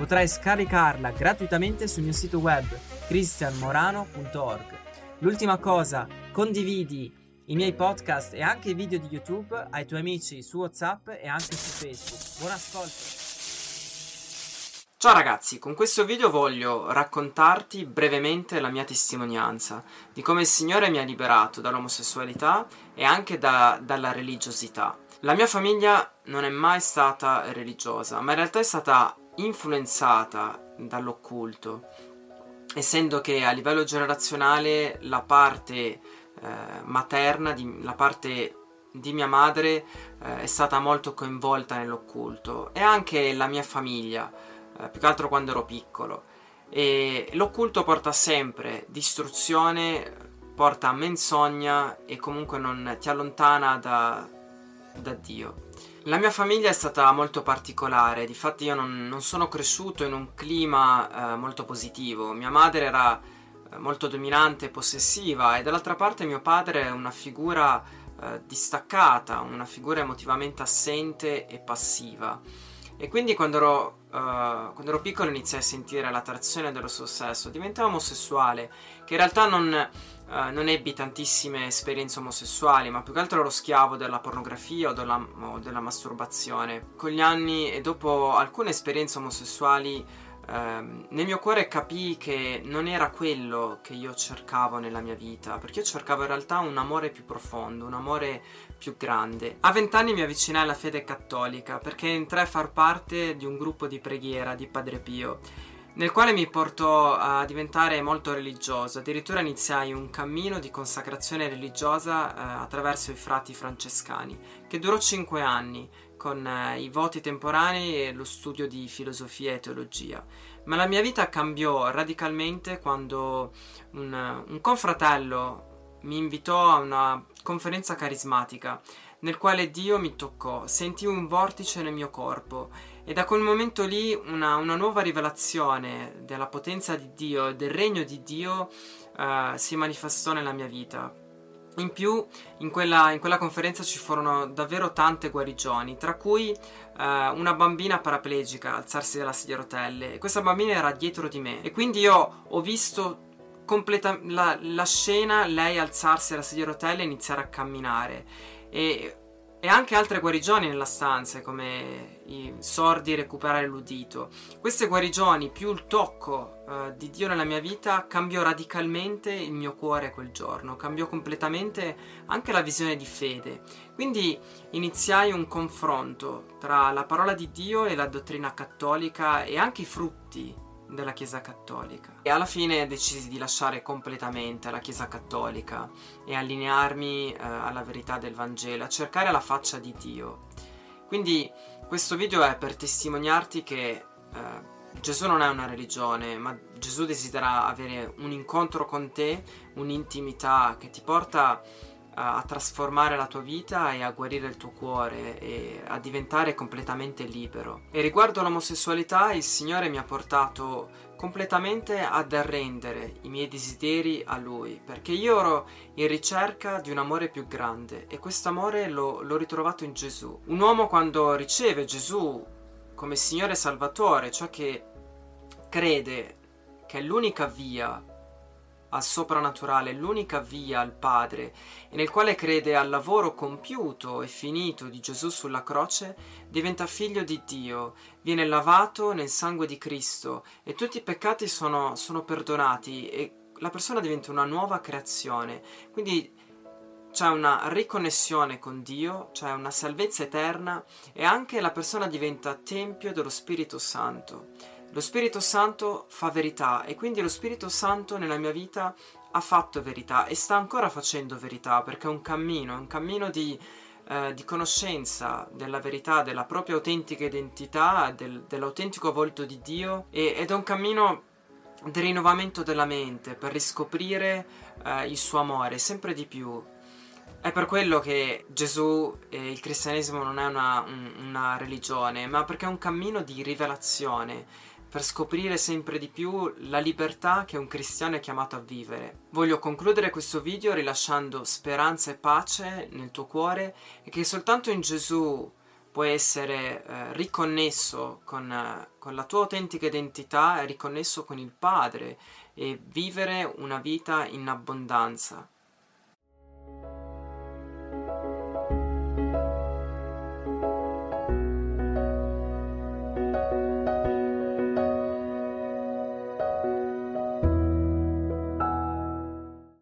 Potrai scaricarla gratuitamente sul mio sito web cristianmorano.org. L'ultima cosa, condividi i miei podcast e anche i video di YouTube ai tuoi amici su WhatsApp e anche su Facebook. Buon ascolto! Ciao ragazzi, con questo video voglio raccontarti brevemente la mia testimonianza di come il Signore mi ha liberato dall'omosessualità e anche da, dalla religiosità. La mia famiglia non è mai stata religiosa, ma in realtà è stata influenzata dall'occulto, essendo che a livello generazionale la parte eh, materna, di, la parte di mia madre eh, è stata molto coinvolta nell'occulto e anche la mia famiglia, eh, più che altro quando ero piccolo. E l'occulto porta sempre distruzione, porta menzogna e comunque non ti allontana da, da Dio. La mia famiglia è stata molto particolare, difatti io non, non sono cresciuto in un clima eh, molto positivo. Mia madre era eh, molto dominante e possessiva e dall'altra parte mio padre è una figura eh, distaccata, una figura emotivamente assente e passiva. E quindi quando ero, uh, quando ero piccolo iniziai a sentire l'attrazione dello suo sesso, diventavo omosessuale, che in realtà non, uh, non, ebbi tantissime esperienze omosessuali, ma più che altro ero schiavo della pornografia o della, o della masturbazione. Con gli anni e dopo alcune esperienze omosessuali ehm, nel mio cuore capii che non era quello che io cercavo nella mia vita, perché io cercavo in realtà un amore più profondo, un amore più grande. A vent'anni mi avvicinai alla fede cattolica perché entrai a far parte di un gruppo di preghiera di Padre Pio nel quale mi portò a diventare molto religioso. Addirittura iniziai un cammino di consacrazione religiosa eh, attraverso i frati francescani, che durò cinque anni, con eh, i voti temporanei e lo studio di filosofia e teologia. Ma la mia vita cambiò radicalmente quando un, un confratello mi invitò a una conferenza carismatica nel quale Dio mi toccò, sentii un vortice nel mio corpo e da quel momento lì una, una nuova rivelazione della potenza di Dio del regno di Dio uh, si manifestò nella mia vita. In più, in quella, in quella, conferenza ci furono davvero tante guarigioni, tra cui eh, una bambina paraplegica alzarsi dalla sedia a rotelle. Questa bambina era dietro di me. E quindi io ho visto completa- la, la scena, lei alzarsi dalla sedia a rotelle e iniziare a camminare. E e anche altre guarigioni nella stanza, come i sordi recuperare l'udito. Queste guarigioni, più il tocco uh, di Dio nella mia vita, cambiò radicalmente il mio cuore quel giorno, cambiò completamente anche la visione di fede. Quindi iniziai un confronto tra la parola di Dio e la dottrina cattolica e anche i frutti della Chiesa Cattolica. E alla fine decisi di lasciare completamente la Chiesa Cattolica e allinearmi eh, alla verità del Vangelo, a cercare la faccia di Dio. Quindi questo video è per testimoniarti che eh, Gesù non è una religione, ma Gesù desidera avere un incontro con te, un'intimità che ti porta a trasformare la tua vita e a guarire il tuo cuore e a diventare completamente libero. E riguardo l'omosessualità, il Signore mi ha portato completamente ad arrendere i miei desideri a Lui, perché io ero in ricerca di un amore più grande e questo amore l'ho, l'ho ritrovato in Gesù. Un uomo quando riceve Gesù come Signore Salvatore, ciò che crede che è l'unica via al soprannaturale, l'unica via al Padre, e nel quale crede al lavoro compiuto e finito di Gesù sulla croce, diventa figlio di Dio, viene lavato nel sangue di Cristo e tutti i peccati sono, sono perdonati e la persona diventa una nuova creazione. Quindi c'è una riconnessione con Dio, c'è una salvezza eterna e anche la persona diventa tempio dello Spirito Santo. Lo Spirito Santo fa verità e quindi lo Spirito Santo nella mia vita ha fatto verità e sta ancora facendo verità perché è un cammino, è un cammino di, eh, di conoscenza della verità, della propria autentica identità, del, dell'autentico volto di Dio e, ed è un cammino del rinnovamento della mente, per riscoprire eh, il suo amore sempre di più. È per quello che Gesù e il cristianesimo non è una, un, una religione, ma perché è un cammino di rivelazione per scoprire sempre di più la libertà che un cristiano è chiamato a vivere. Voglio concludere questo video rilasciando speranza e pace nel tuo cuore e che soltanto in Gesù puoi essere eh, riconnesso con, eh, con la tua autentica identità e riconnesso con il Padre e vivere una vita in abbondanza.